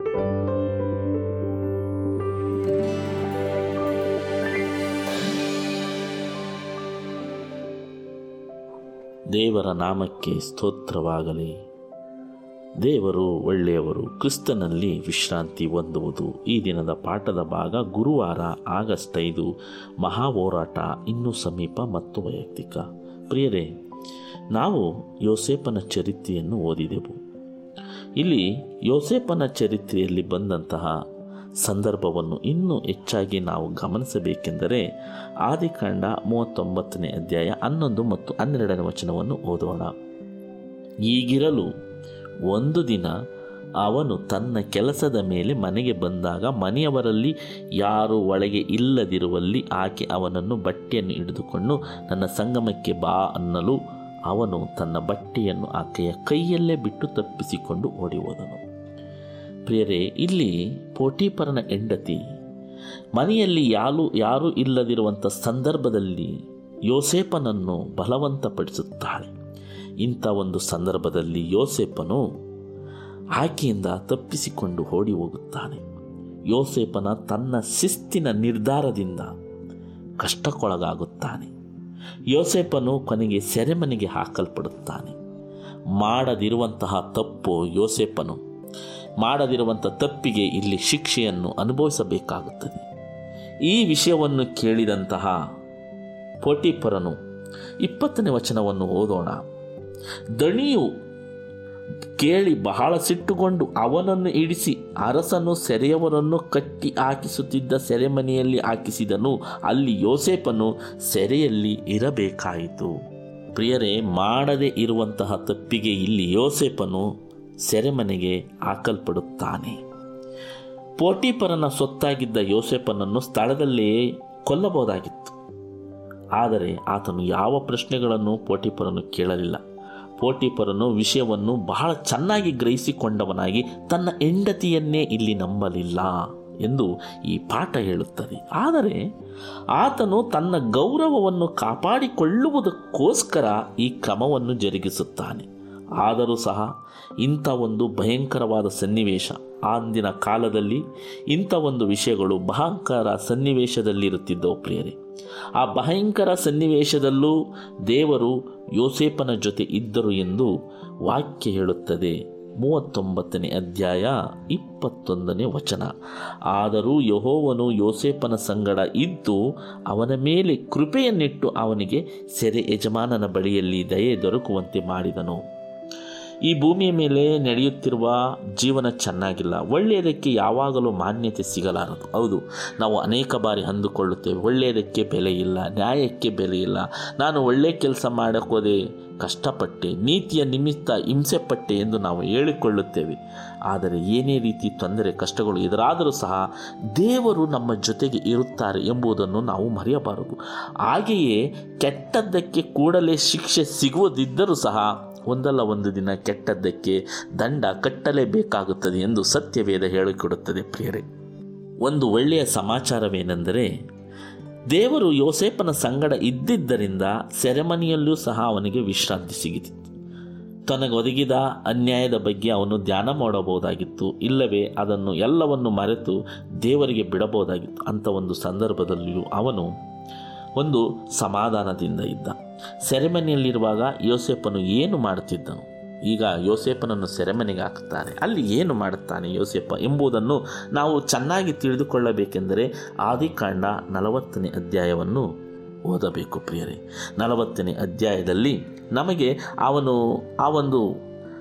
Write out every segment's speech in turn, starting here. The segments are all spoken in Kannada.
ದೇವರ ನಾಮಕ್ಕೆ ಸ್ತೋತ್ರವಾಗಲಿ. ದೇವರು ಒಳ್ಳೆಯವರು, ಕ್ರಿಸ್ತನಲ್ಲಿ ವಿಶ್ರಾಂತಿ ಹೊಂದುವುದು. ಈ ದಿನದ ಪಾಠದ ಭಾಗ ಗುರುವಾರ ಆಗಸ್ಟ್ ಐದು ಮಹಾ ಹೋರಾಟ ಇನ್ನೂ ಸಮೀಪ ಮತ್ತು ವೈಯಕ್ತಿಕ. ಪ್ರಿಯರೇ, ನಾವು ಯೋಸೇಪನ ಚರಿತ್ರೆಯನ್ನು ಓದಿದೆವು. ಇಲ್ಲಿ ಯೋಸೇಪನ ಚರಿತ್ರೆಯಲ್ಲಿ ಬಂದಂತಹ ಸಂದರ್ಭವನ್ನು ಇನ್ನೂ ಹೆಚ್ಚಾಗಿ ನಾವು ಗಮನಿಸಬೇಕೆಂದರೆ ಆದಿಕಾಂಡ ಮೂವತ್ತೊಂಬತ್ತನೇ ಅಧ್ಯಾಯ ಹನ್ನೊಂದು ಮತ್ತು ಹನ್ನೆರಡನೇ ವಚನವನ್ನು ಓದೋಣ. ಈಗಿರಲು ಒಂದು ದಿನ ಅವನು ತನ್ನ ಕೆಲಸದ ಮೇಲೆ ಮನೆಗೆ ಬಂದಾಗ ಮನೆಯವರಲ್ಲಿ ಯಾರು ಒಳಗೆ ಇಲ್ಲದಿರುವಲ್ಲಿ ಆಕೆ ಅವನನ್ನು ಬಟ್ಟೆಯನ್ನು ಹಿಡಿದುಕೊಂಡು, ನನ್ನ ಸಂಗಮಕ್ಕೆ ಬಾ ಅನ್ನಲು ಅವನು ತನ್ನ ಬಟ್ಟೆಯನ್ನು ಆಕೆಯ ಕೈಯಲ್ಲೇ ಬಿಟ್ಟು ತಪ್ಪಿಸಿಕೊಂಡು ಓಡಿ ಹೋದನು ಪ್ರಿಯರೇ, ಇಲ್ಲಿ ಪೋಟಿಪರನ ಹೆಂಡತಿ, ಮನೆಯಲ್ಲಿ ಯಾರು ಯಾರೂ ಇಲ್ಲದಿರುವಂಥ ಸಂದರ್ಭದಲ್ಲಿ ಯೋಸೇಪನನ್ನು ಬಲವಂತಪಡಿಸುತ್ತಾಳೆ. ಇಂಥ ಒಂದು ಸಂದರ್ಭದಲ್ಲಿ ಯೋಸೇಪನು ಆಕೆಯಿಂದ ತಪ್ಪಿಸಿಕೊಂಡು ಓಡಿ ಹೋಗುತ್ತಾನೆ ಯೋಸೇಪನ ತನ್ನ ಶಿಸ್ತಿನ ನಿರ್ಧಾರದಿಂದ ಕಷ್ಟಕ್ಕೊಳಗಾಗುತ್ತಾನೆ. ಯೋಸೇಪನು ಕೊನೆಗೆ ಸೆರೆಮನೆಗೆ ಹಾಕಲ್ಪಡುತ್ತಾನೆ. ಮಾಡದಿರುವಂತಹ ತಪ್ಪು ಯೋಸೇಪನು ಮಾಡದಿರುವಂಥ ತಪ್ಪಿಗೆ ಇಲ್ಲಿ ಶಿಕ್ಷೆಯನ್ನು ಅನುಭವಿಸಬೇಕಾಗುತ್ತದೆ. ಈ ವಿಷಯವನ್ನು ಕೇಳಿದಂತಹ ಪೋಟಿಪರನು ಇಪ್ಪತ್ತನೇ ವಚನವನ್ನು ಓದೋಣ. ದಣಿಯು ಕೇಳಿ ಬಹಳ ಸಿಟ್ಟುಕೊಂಡು ಅವನನ್ನು ಇಡಿಸಿ ಅರಸನು ಸೆರೆಯವರನ್ನು ಕಟ್ಟಿ ಹಾಕಿಸುತ್ತಿದ್ದ ಸೆರೆಮನೆಯಲ್ಲಿ ಹಾಕಿಸಿದನು. ಅಲ್ಲಿ ಯೋಸೇಪನು ಸೆರೆಯಲ್ಲಿ ಇರಬೇಕಾಯಿತು. ಪ್ರಿಯರೇ, ಮಾಡದೇ ಇರುವಂತಹ ತಪ್ಪಿಗೆ ಇಲ್ಲಿ ಯೋಸೇಪನು ಸೆರೆಮನೆಗೆ ಹಾಕಲ್ಪಡುತ್ತಾನೆ. ಪೋಟಿಪರನ ಸೊತ್ತಾಗಿದ್ದ ಯೋಸೇಪನನ್ನು ಸ್ಥಳದಲ್ಲೇ ಕೊಲ್ಲಬಹುದಾಗಿತ್ತು. ಆದರೆ ಆತನು ಯಾವ ಪ್ರಶ್ನೆಗಳನ್ನು ಪೋಟಿಪರನು ಕೇಳಲಿಲ್ಲ. ಪೋಟಿಪರನು ವಿಷಯವನ್ನು ಬಹಳ ಚೆನ್ನಾಗಿ ಗ್ರಹಿಸಿಕೊಂಡವನಾಗಿ ತನ್ನ ಹೆಂಡತಿಯನ್ನೇ ಇಲ್ಲಿ ನಂಬಲಿಲ್ಲ ಎಂದು ಈ ಪಾಠ ಹೇಳುತ್ತದೆ. ಆದರೆ ಆತನು ತನ್ನ ಗೌರವವನ್ನು ಕಾಪಾಡಿಕೊಳ್ಳುವುದಕ್ಕೋಸ್ಕರ ಈ ಕ್ರಮವನ್ನು ಜರುಗಿಸುತ್ತಾನೆ. ಆದರೂ ಸಹ ಇಂಥ ಒಂದು ಭಯಂಕರವಾದ ಸನ್ನಿವೇಶ ಅಂದಿನ ಕಾಲದಲ್ಲಿ ಇಂಥ ಒಂದು ವಿಷಯಗಳು ಭಯಂಕರ ಸನ್ನಿವೇಶದಲ್ಲಿರುತ್ತಿದ್ದವು ಪ್ರಿಯರೇ. ಆ ಭಯಂಕರ ಸನ್ನಿವೇಶದಲ್ಲೂ ದೇವರು ಯೋಸೇಪನ ಜೊತೆ ಇದ್ದರು ಎಂದು ವಾಕ್ಯ ಹೇಳುತ್ತದೆ. ಮೂವತ್ತೊಂಬತ್ತನೇ ಅಧ್ಯಾಯ ಇಪ್ಪತ್ತೊಂದನೇ ವಚನ. ಆದರೂ ಯಹೋವನು ಯೋಸೇಪನ ಸಂಗಡ ಇದ್ದು ಅವನ ಮೇಲೆ ಕೃಪೆಯನ್ನಿಟ್ಟು ಅವನಿಗೆ ಸೆರೆ ಯಜಮಾನನ ಬಳಿಯಲ್ಲಿ ದಯೆ ದೊರಕುವಂತೆ ಮಾಡಿದನು. ಈ ಭೂಮಿಯ ಮೇಲೆ ನಡೆಯುತ್ತಿರುವ ಜೀವನ ಚೆನ್ನಾಗಿಲ್ಲ. ಒಳ್ಳೆಯದಕ್ಕೆ ಯಾವಾಗಲೂ ಮಾನ್ಯತೆ ಸಿಗಲಾರದು. ಹೌದು, ನಾವು ಅನೇಕ ಬಾರಿ ಅಂದುಕೊಳ್ಳುತ್ತೇವೆ, ಒಳ್ಳೆಯದಕ್ಕೆ ಬೆಲೆ ಇಲ್ಲ, ನ್ಯಾಯಕ್ಕೆ ಬೆಲೆ ಇಲ್ಲ. ನಾನು ಒಳ್ಳೆಯ ಕೆಲಸ ಮಾಡೋಕ್ಕೋದೆ ಕಷ್ಟಪಟ್ಟೆ, ನೀತಿಯ ನಿಮಿತ್ತ ಹಿಂಸೆಪಟ್ಟೆ ಎಂದು ನಾವು ಹೇಳಿಕೊಳ್ಳುತ್ತೇವೆ. ಆದರೆ ಏನೇ ರೀತಿ ತೊಂದರೆ, ಕಷ್ಟಗಳು ಎದುರಾದರೂ ಸಹ ದೇವರು ನಮ್ಮ ಜೊತೆಗೆ ಇರುತ್ತಾರೆ ಎಂಬುದನ್ನು ನಾವು ಮರೆಯಬಾರದು. ಹಾಗೆಯೇ ಕೆಟ್ಟದ್ದಕ್ಕೆ ಕೂಡಲೇ ಶಿಕ್ಷೆ ಸಿಗುವುದಿದ್ದರೂ ಸಹ ಒಂದಲ್ಲ ಒಂದು ದಿನ ಕೆಟ್ಟದ್ದಕ್ಕೆ ದಂಡ ಕಟ್ಟಲೇಬೇಕಾಗುತ್ತದೆ ಎಂದು ಸತ್ಯವೇದ ಹೇಳಿಕೊಡುತ್ತದೆ ಪ್ರಿಯರೇ. ಒಂದು ಒಳ್ಳೆಯ ಸಮಾಚಾರವೇನೆಂದರೆ, ದೇವರು ಯೋಸೇಪನ ಸಂಗಡ ಇದ್ದಿದ್ದರಿಂದ ಸೆರೆಮನಿಯಲ್ಲೂ ಸಹ ಅವನಿಗೆ ವಿಶ್ರಾಂತಿ ಸಿಗಿತು. ತನಗೊದಗಿದ ಅನ್ಯಾಯದ ಬಗ್ಗೆ ಅವನು ಧ್ಯಾನ ಮಾಡಬಹುದಾಗಿತ್ತು, ಇಲ್ಲವೇ ಅದನ್ನು ಎಲ್ಲವನ್ನು ಮರೆತು ದೇವರಿಗೆ ಬಿಡಬಹುದಾಗಿತ್ತು. ಅಂಥ ಒಂದು ಸಂದರ್ಭದಲ್ಲಿಯೂ ಅವನು ಒಂದು ಸಮಾಧಾನದಿಂದ ಇದ್ದ. ಸೆರೆಮನೆಯಲ್ಲಿರುವಾಗ ಯೋಸೇಪನು ಏನು ಮಾಡುತ್ತಿದ್ದನು? ಈಗ ಯೋಸೇಪನನ್ನು ಸೆರೆಮನೆಗೆ ಹಾಕುತ್ತಾರೆ. ಅಲ್ಲಿ ಏನು ಮಾಡುತ್ತಾನೆ ಯೋಸೇಪ ಎಂಬುದನ್ನು ನಾವು ಚೆನ್ನಾಗಿ ತಿಳಿದುಕೊಳ್ಳಬೇಕೆಂದರೆ ಆದಿಕಾಂಡ ನಲವತ್ತನೇ ಅಧ್ಯಾಯವನ್ನು ಓದಬೇಕು ಪ್ರಿಯರೇ. ನಲವತ್ತನೇ ಅಧ್ಯಾಯದಲ್ಲಿ ನಮಗೆ ಅವನು, ಆ ಒಂದು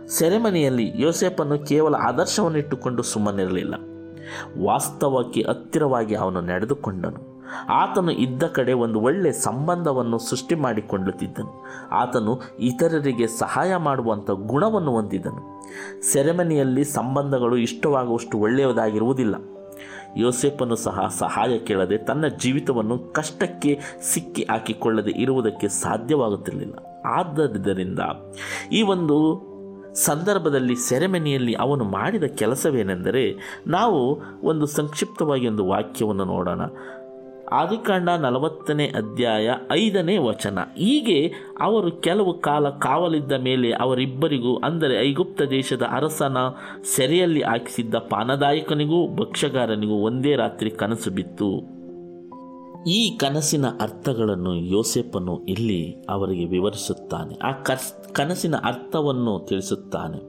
ಸೆರೆಮನೆಯಲ್ಲಿ ಯೋಸೇಪನ್ನು ಕೇವಲ ಆದರ್ಶವನ್ನಿಟ್ಟುಕೊಂಡು ಸುಮ್ಮನಿರಲಿಲ್ಲ. ವಾಸ್ತವಕ್ಕೆ ಹತ್ತಿರವಾಗಿ ಅವನು ನಡೆದುಕೊಂಡನು. ಆತನು ಇದ್ದ ಕಡೆ ಒಂದು ಒಳ್ಳೆಯ ಸಂಬಂಧವನ್ನು ಸೃಷ್ಟಿ ಮಾಡಿಕೊಳ್ಳುತ್ತಿದ್ದನು. ಆತನು ಇತರರಿಗೆ ಸಹಾಯ ಮಾಡುವಂಥ ಗುಣವನ್ನು ಹೊಂದಿದ್ದನು ಸೆರೆಮನಿಯಲ್ಲಿ ಸಂಬಂಧಗಳು ಇಷ್ಟವಾಗುವಷ್ಟು ಒಳ್ಳೆಯದಾಗಿರುವುದಿಲ್ಲ. ಯೋಸೆಫನ್ನು ಸಹ ಸಹಾಯ ಕೇಳದೆ ತನ್ನ ಜೀವಿತವನ್ನು ಕಷ್ಟಕ್ಕೆ ಸಿಕ್ಕಿ ಹಾಕಿಕೊಳ್ಳದೆ ಇರುವುದಕ್ಕೆ ಸಾಧ್ಯವಾಗುತ್ತಿರಲಿಲ್ಲ. ಆದ್ದರಿಂದ ಈ ಒಂದು ಸಂದರ್ಭದಲ್ಲಿ ಸೆರೆಮನಿಯಲ್ಲಿ ಅವನು ಮಾಡಿದ ಕೆಲಸವೇನೆಂದರೆ ನಾವು ಒಂದು ಸಂಕ್ಷಿಪ್ತವಾಗಿ ಒಂದು ವಾಕ್ಯವನ್ನು ನೋಡೋಣ. ಆದಿಕಾಂಡ ನಲವತ್ತನೇ ಅಧ್ಯಾಯ ಐದನೇ ವಚನ. ಹೀಗೆ ಅವರು ಕೆಲವು ಕಾಲ ಕಾವಲಿದ್ದ ಮೇಲೆ ಅವರಿಬ್ಬರಿಗೂ, ಅಂದರೆ ಐಗುಪ್ತ ದೇಶದ ಅರಸನ ಸೆರೆಯಲ್ಲಿ ಹಾಕಿಸಿದ್ದ ಪಾನದಾಯಕನಿಗೂ, ಭಕ್ಷ್ಯಗಾರನಿಗೂ ಒಂದೇ ರಾತ್ರಿ ಕನಸು ಬಿತ್ತು. ಈ ಕನಸಿನ ಅರ್ಥಗಳನ್ನು ಯೋಸೆಫನು ಇಲ್ಲಿ ಅವರಿಗೆ ವಿವರಿಸುತ್ತಾನೆ. ಆ ಕನಸಿನ ಅರ್ಥವನ್ನು ತಿಳಿಸುತ್ತಾನೆ.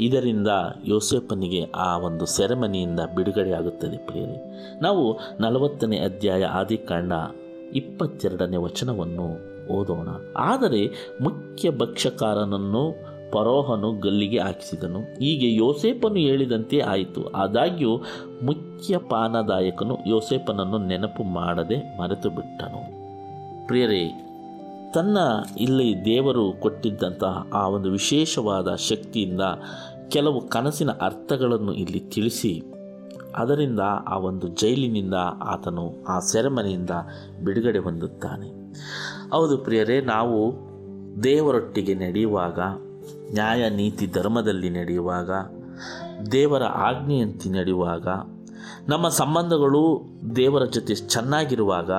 ಇದರಿಂದ ಯೋಸೆಫನಿಗೆ ಆ ಒಂದು ಸೆರೆಮನಿಯಿಂದ ಬಿಡುಗಡೆಯಾಗುತ್ತದೆ ಪ್ರಿಯರೇ. ನಾವು ನಲವತ್ತನೇ ಅಧ್ಯಾಯ ಆದಿಕಾಂಡ ಇಪ್ಪತ್ತೆರಡನೇ ವಚನವನ್ನು ಓದೋಣ. ಆದರೆ ಮುಖ್ಯ ಭಕ್ಷ್ಯಕಾರನನ್ನು ಪರೋಹನು ಗಲ್ಲಿಗೆ ಹಾಕಿಸಿದನು. ಹೀಗೆ ಯೋಸೇಪನು ಹೇಳಿದಂತೆ ಆಯಿತು. ಆದಾಗ್ಯೂ ಮುಖ್ಯ ಪಾನದಾಯಕನು ಯೋಸೇಪನನ್ನು ನೆನಪು ಮಾಡದೆ ಮರೆತು ಬಿಟ್ಟನು ಪ್ರಿಯರೇ, ತನ್ನ ಇಲ್ಲಿ ದೇವರು ಕೊಟ್ಟಿದ್ದಂತಹ ಆ ಒಂದು ವಿಶೇಷವಾದ ಶಕ್ತಿಯಿಂದ ಕೆಲವು ಕನಸಿನ ಅರ್ಥಗಳನ್ನು ಇಲ್ಲಿ ತಿಳಿಸಿ. ಅದರಿಂದ ಆ ಒಂದು ಜೈಲಿನಿಂದ ಆತನು ಆ ಸೆರೆಮನೆಯಿಂದ ಬಿಡುಗಡೆ ಹೊಂದುತ್ತಾನೆ. ಹೌದು ಪ್ರಿಯರೇ, ನಾವು ದೇವರೊಟ್ಟಿಗೆ ನಡೆಯುವಾಗ ನ್ಯಾಯ ನೀತಿ ಧರ್ಮದಲ್ಲಿ ನಡೆಯುವಾಗ, ದೇವರ ಆಜ್ಞೆಯಂತೆ ನಡೆಯುವಾಗ, ನಮ್ಮ ಸಂಬಂಧಗಳು ದೇವರ ಜೊತೆ ಚೆನ್ನಾಗಿರುವಾಗ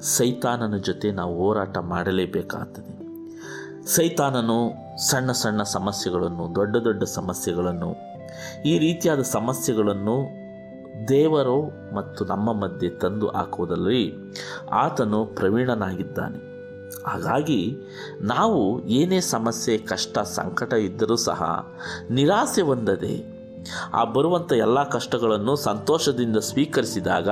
ಸೈತಾನನ ಜೊತೆ ನಾವು ಹೋರಾಟ ಮಾಡಲೇಬೇಕಾಗ್ತದೆ. ಸೈತಾನನು ಸಣ್ಣ ಸಣ್ಣ ಸಮಸ್ಯೆಗಳನ್ನು, ದೊಡ್ಡ ದೊಡ್ಡ ಸಮಸ್ಯೆಗಳನ್ನು, ಈ ರೀತಿಯಾದ ಸಮಸ್ಯೆಗಳನ್ನು ದೇವರು ಮತ್ತು ನಮ್ಮ ಮಧ್ಯೆ ತಂದು ಹಾಕುವುದರಲ್ಲಿ ಆತನು ಪ್ರವೀಣನಾಗಿದ್ದಾನೆ. ಹಾಗಾಗಿ ನಾವು ಏನೇ ಸಮಸ್ಯೆ, ಕಷ್ಟ, ಸಂಕಟ ಇದ್ದರೂ ಸಹ ನಿರಾಸೆ ಹೊಂದದೆ ಆ ಬರುವಂಥ ಎಲ್ಲ ಕಷ್ಟಗಳನ್ನು ಸಂತೋಷದಿಂದ ಸ್ವೀಕರಿಸಿದಾಗ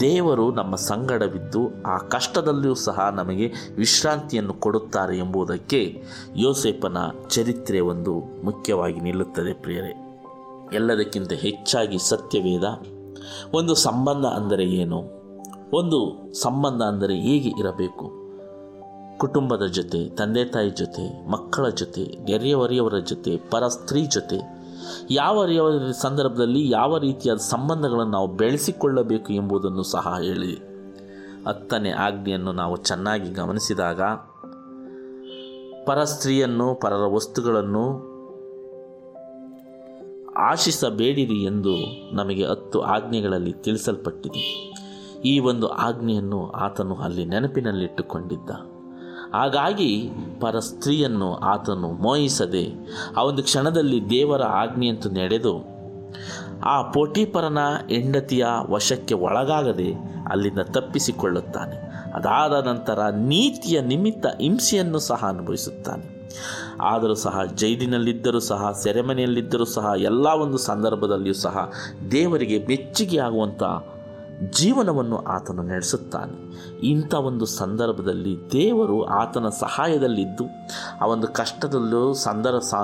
ದೇವರು ನಮ್ಮ ಸಂಗಡವಿದ್ದು ಆ ಕಷ್ಟದಲ್ಲಿಯೂ ಸಹ ನಮಗೆ ವಿಶ್ರಾಂತಿಯನ್ನು ಕೊಡುತ್ತಾರೆ ಎಂಬುದಕ್ಕೆ ಯೋಸೇಪನ ಚರಿತ್ರೆ ಒಂದು ಮುಖ್ಯವಾಗಿ ನಿಲ್ಲುತ್ತದೆ ಪ್ರಿಯರೇ. ಎಲ್ಲದಕ್ಕಿಂತ ಹೆಚ್ಚಾಗಿ ಸತ್ಯವೇದ ಒಂದು ಸಂಬಂಧ ಅಂದರೆ ಏನು? ಒಂದು ಸಂಬಂಧ ಅಂದರೆ ಹೇಗೆ ಇರಬೇಕು? ಕುಟುಂಬದ ಜೊತೆ, ತಂದೆ ತಾಯಿ ಜೊತೆ, ಮಕ್ಕಳ ಜೊತೆ ನೆರೆಯವರಿಯವರ ಜೊತೆ, ಪರ ಸ್ತ್ರೀ ಜೊತೆ, ಯಾವ ಸಂದರ್ಭದಲ್ಲಿ ಯಾವ ರೀತಿಯಾದ ಸಂಬಂಧಗಳನ್ನು ನಾವು ಬೆಳೆಸಿಕೊಳ್ಳಬೇಕು ಎಂಬುದನ್ನು ಸಹ ಹೇಳಿ. ಹತ್ತನೇ ಆಜ್ಞೆಯನ್ನು ನಾವು ಚೆನ್ನಾಗಿ ಗಮನಿಸಿದಾಗ, ಪರ ಸ್ತ್ರೀಯನ್ನು, ಪರರ ವಸ್ತುಗಳನ್ನು ಆಶಿಸಬೇಡಿರಿ ಎಂದು ನಮಗೆ ಹತ್ತು ಆಜ್ಞೆಗಳಲ್ಲಿ ತಿಳಿಸಲ್ಪಟ್ಟಿದೆ. ಈ ಒಂದು ಆಜ್ಞೆಯನ್ನು ಆತನು ಅಲ್ಲಿ ನೆನಪಿನಲ್ಲಿಟ್ಟುಕೊಂಡಿದ್ದ. ಹಾಗಾಗಿ ಪರ ಸ್ತ್ರೀಯನ್ನು ಆತನು ಮೋಹಿಸದೆ ಆ ಒಂದು ಕ್ಷಣದಲ್ಲಿ ದೇವರ ಆಜ್ಞೆಯಂತೂ ನಡೆದು ಆ ಪೋಟಿಪರನ ಹೆಂಡತಿಯ ವಶಕ್ಕೆ ಒಳಗಾಗದೆ ಅಲ್ಲಿಂದ ತಪ್ಪಿಸಿಕೊಳ್ಳುತ್ತಾನೆ. ಅದಾದ ನಂತರ ನೀತಿಯ ನಿಮಿತ್ತ ಹಿಂಸೆಯನ್ನು ಸಹ ಅನುಭವಿಸುತ್ತಾನೆ. ಆದರೂ ಸಹ ಜೈಲಿನಲ್ಲಿದ್ದರೂ ಸಹ, ಸೆರೆಮನೆಯಲ್ಲಿದ್ದರೂ ಸಹ, ಎಲ್ಲ ಒಂದು ಸಂದರ್ಭದಲ್ಲಿಯೂ ಸಹ ದೇವರಿಗೆ ಮೆಚ್ಚುಗೆ ಆಗುವಂಥ ಜೀವನವನ್ನು ಆತನು ನಡೆಸುತ್ತಾನೆ. ಇಂಥ ಒಂದು ಸಂದರ್ಭದಲ್ಲಿ ದೇವರು ಆತನ ಸಹಾಯದಲ್ಲಿದ್ದು, ಆ ಒಂದು ಕಷ್ಟದಲ್ಲೂ ಸಂದರ ಸ,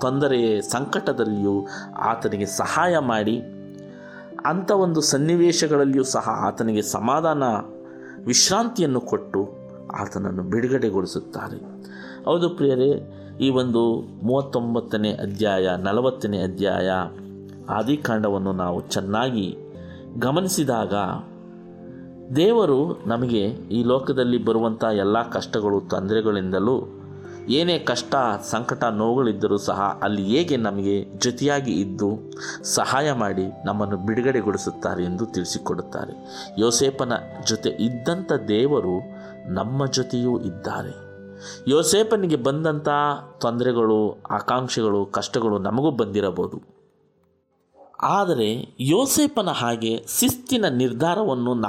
ತೊಂದರೆ, ಸಂಕಟದಲ್ಲಿಯೂ ಆತನಿಗೆ ಸಹಾಯ ಮಾಡಿ, ಅಂಥ ಒಂದು ಸನ್ನಿವೇಶಗಳಲ್ಲಿಯೂ ಸಹ ಆತನಿಗೆ ಸಮಾಧಾನ, ವಿಶ್ರಾಂತಿಯನ್ನು ಕೊಟ್ಟು ಆತನನ್ನು ಬಿಡುಗಡೆಗೊಳಿಸುತ್ತಾರೆ. ಹೌದು ಪ್ರಿಯರೇ, ಈ ಒಂದು ಮೂವತ್ತೊಂಬತ್ತನೇ ಅಧ್ಯಾಯ, ನಲವತ್ತನೇ ಅಧ್ಯಾಯ ಆದಿಕಾಂಡವನ್ನು ನಾವು ಚೆನ್ನಾಗಿ ಗಮನಿಸಿದಾಗ ದೇವರು ನಮಗೆ ಈ ಲೋಕದಲ್ಲಿ ಬರುವಂಥ ಎಲ್ಲ ಕಷ್ಟಗಳು, ತೊಂದರೆಗಳಿಂದಲೂ ಏನೇ ಕಷ್ಟ, ಸಂಕಟ, ನೋವುಗಳಿದ್ದರೂ ಸಹ ಅಲ್ಲಿ ಹೇಗೆ ನಮಗೆ ಜೊತೆಯಾಗಿ ಇದ್ದು ಸಹಾಯ ಮಾಡಿ ನಮ್ಮನ್ನು ಬಿಡುಗಡೆಗೊಳಿಸುತ್ತಾರೆ ಎಂದು ತಿಳಿಸಿಕೊಡುತ್ತಾರೆ. ಯೋಸೇಪನ ಜೊತೆ ಇದ್ದಂಥ ದೇವರು ನಮ್ಮ ಜೊತೆಯೂ ಇದ್ದಾರೆ. ಯೋಸೇಪನಿಗೆ ಬಂದಂಥ ತೊಂದರೆಗಳು, ಆಕಾಂಕ್ಷೆಗಳು, ಕಷ್ಟಗಳು ನಮಗೂ ಬಂದಿರಬಹುದು. ಆದರೆ ಯೋಸೇಪನ ಹಾಗೆ ಶಿಸ್ತಿನ ನಿರ್ಧಾರವನ್ನು ನಾವು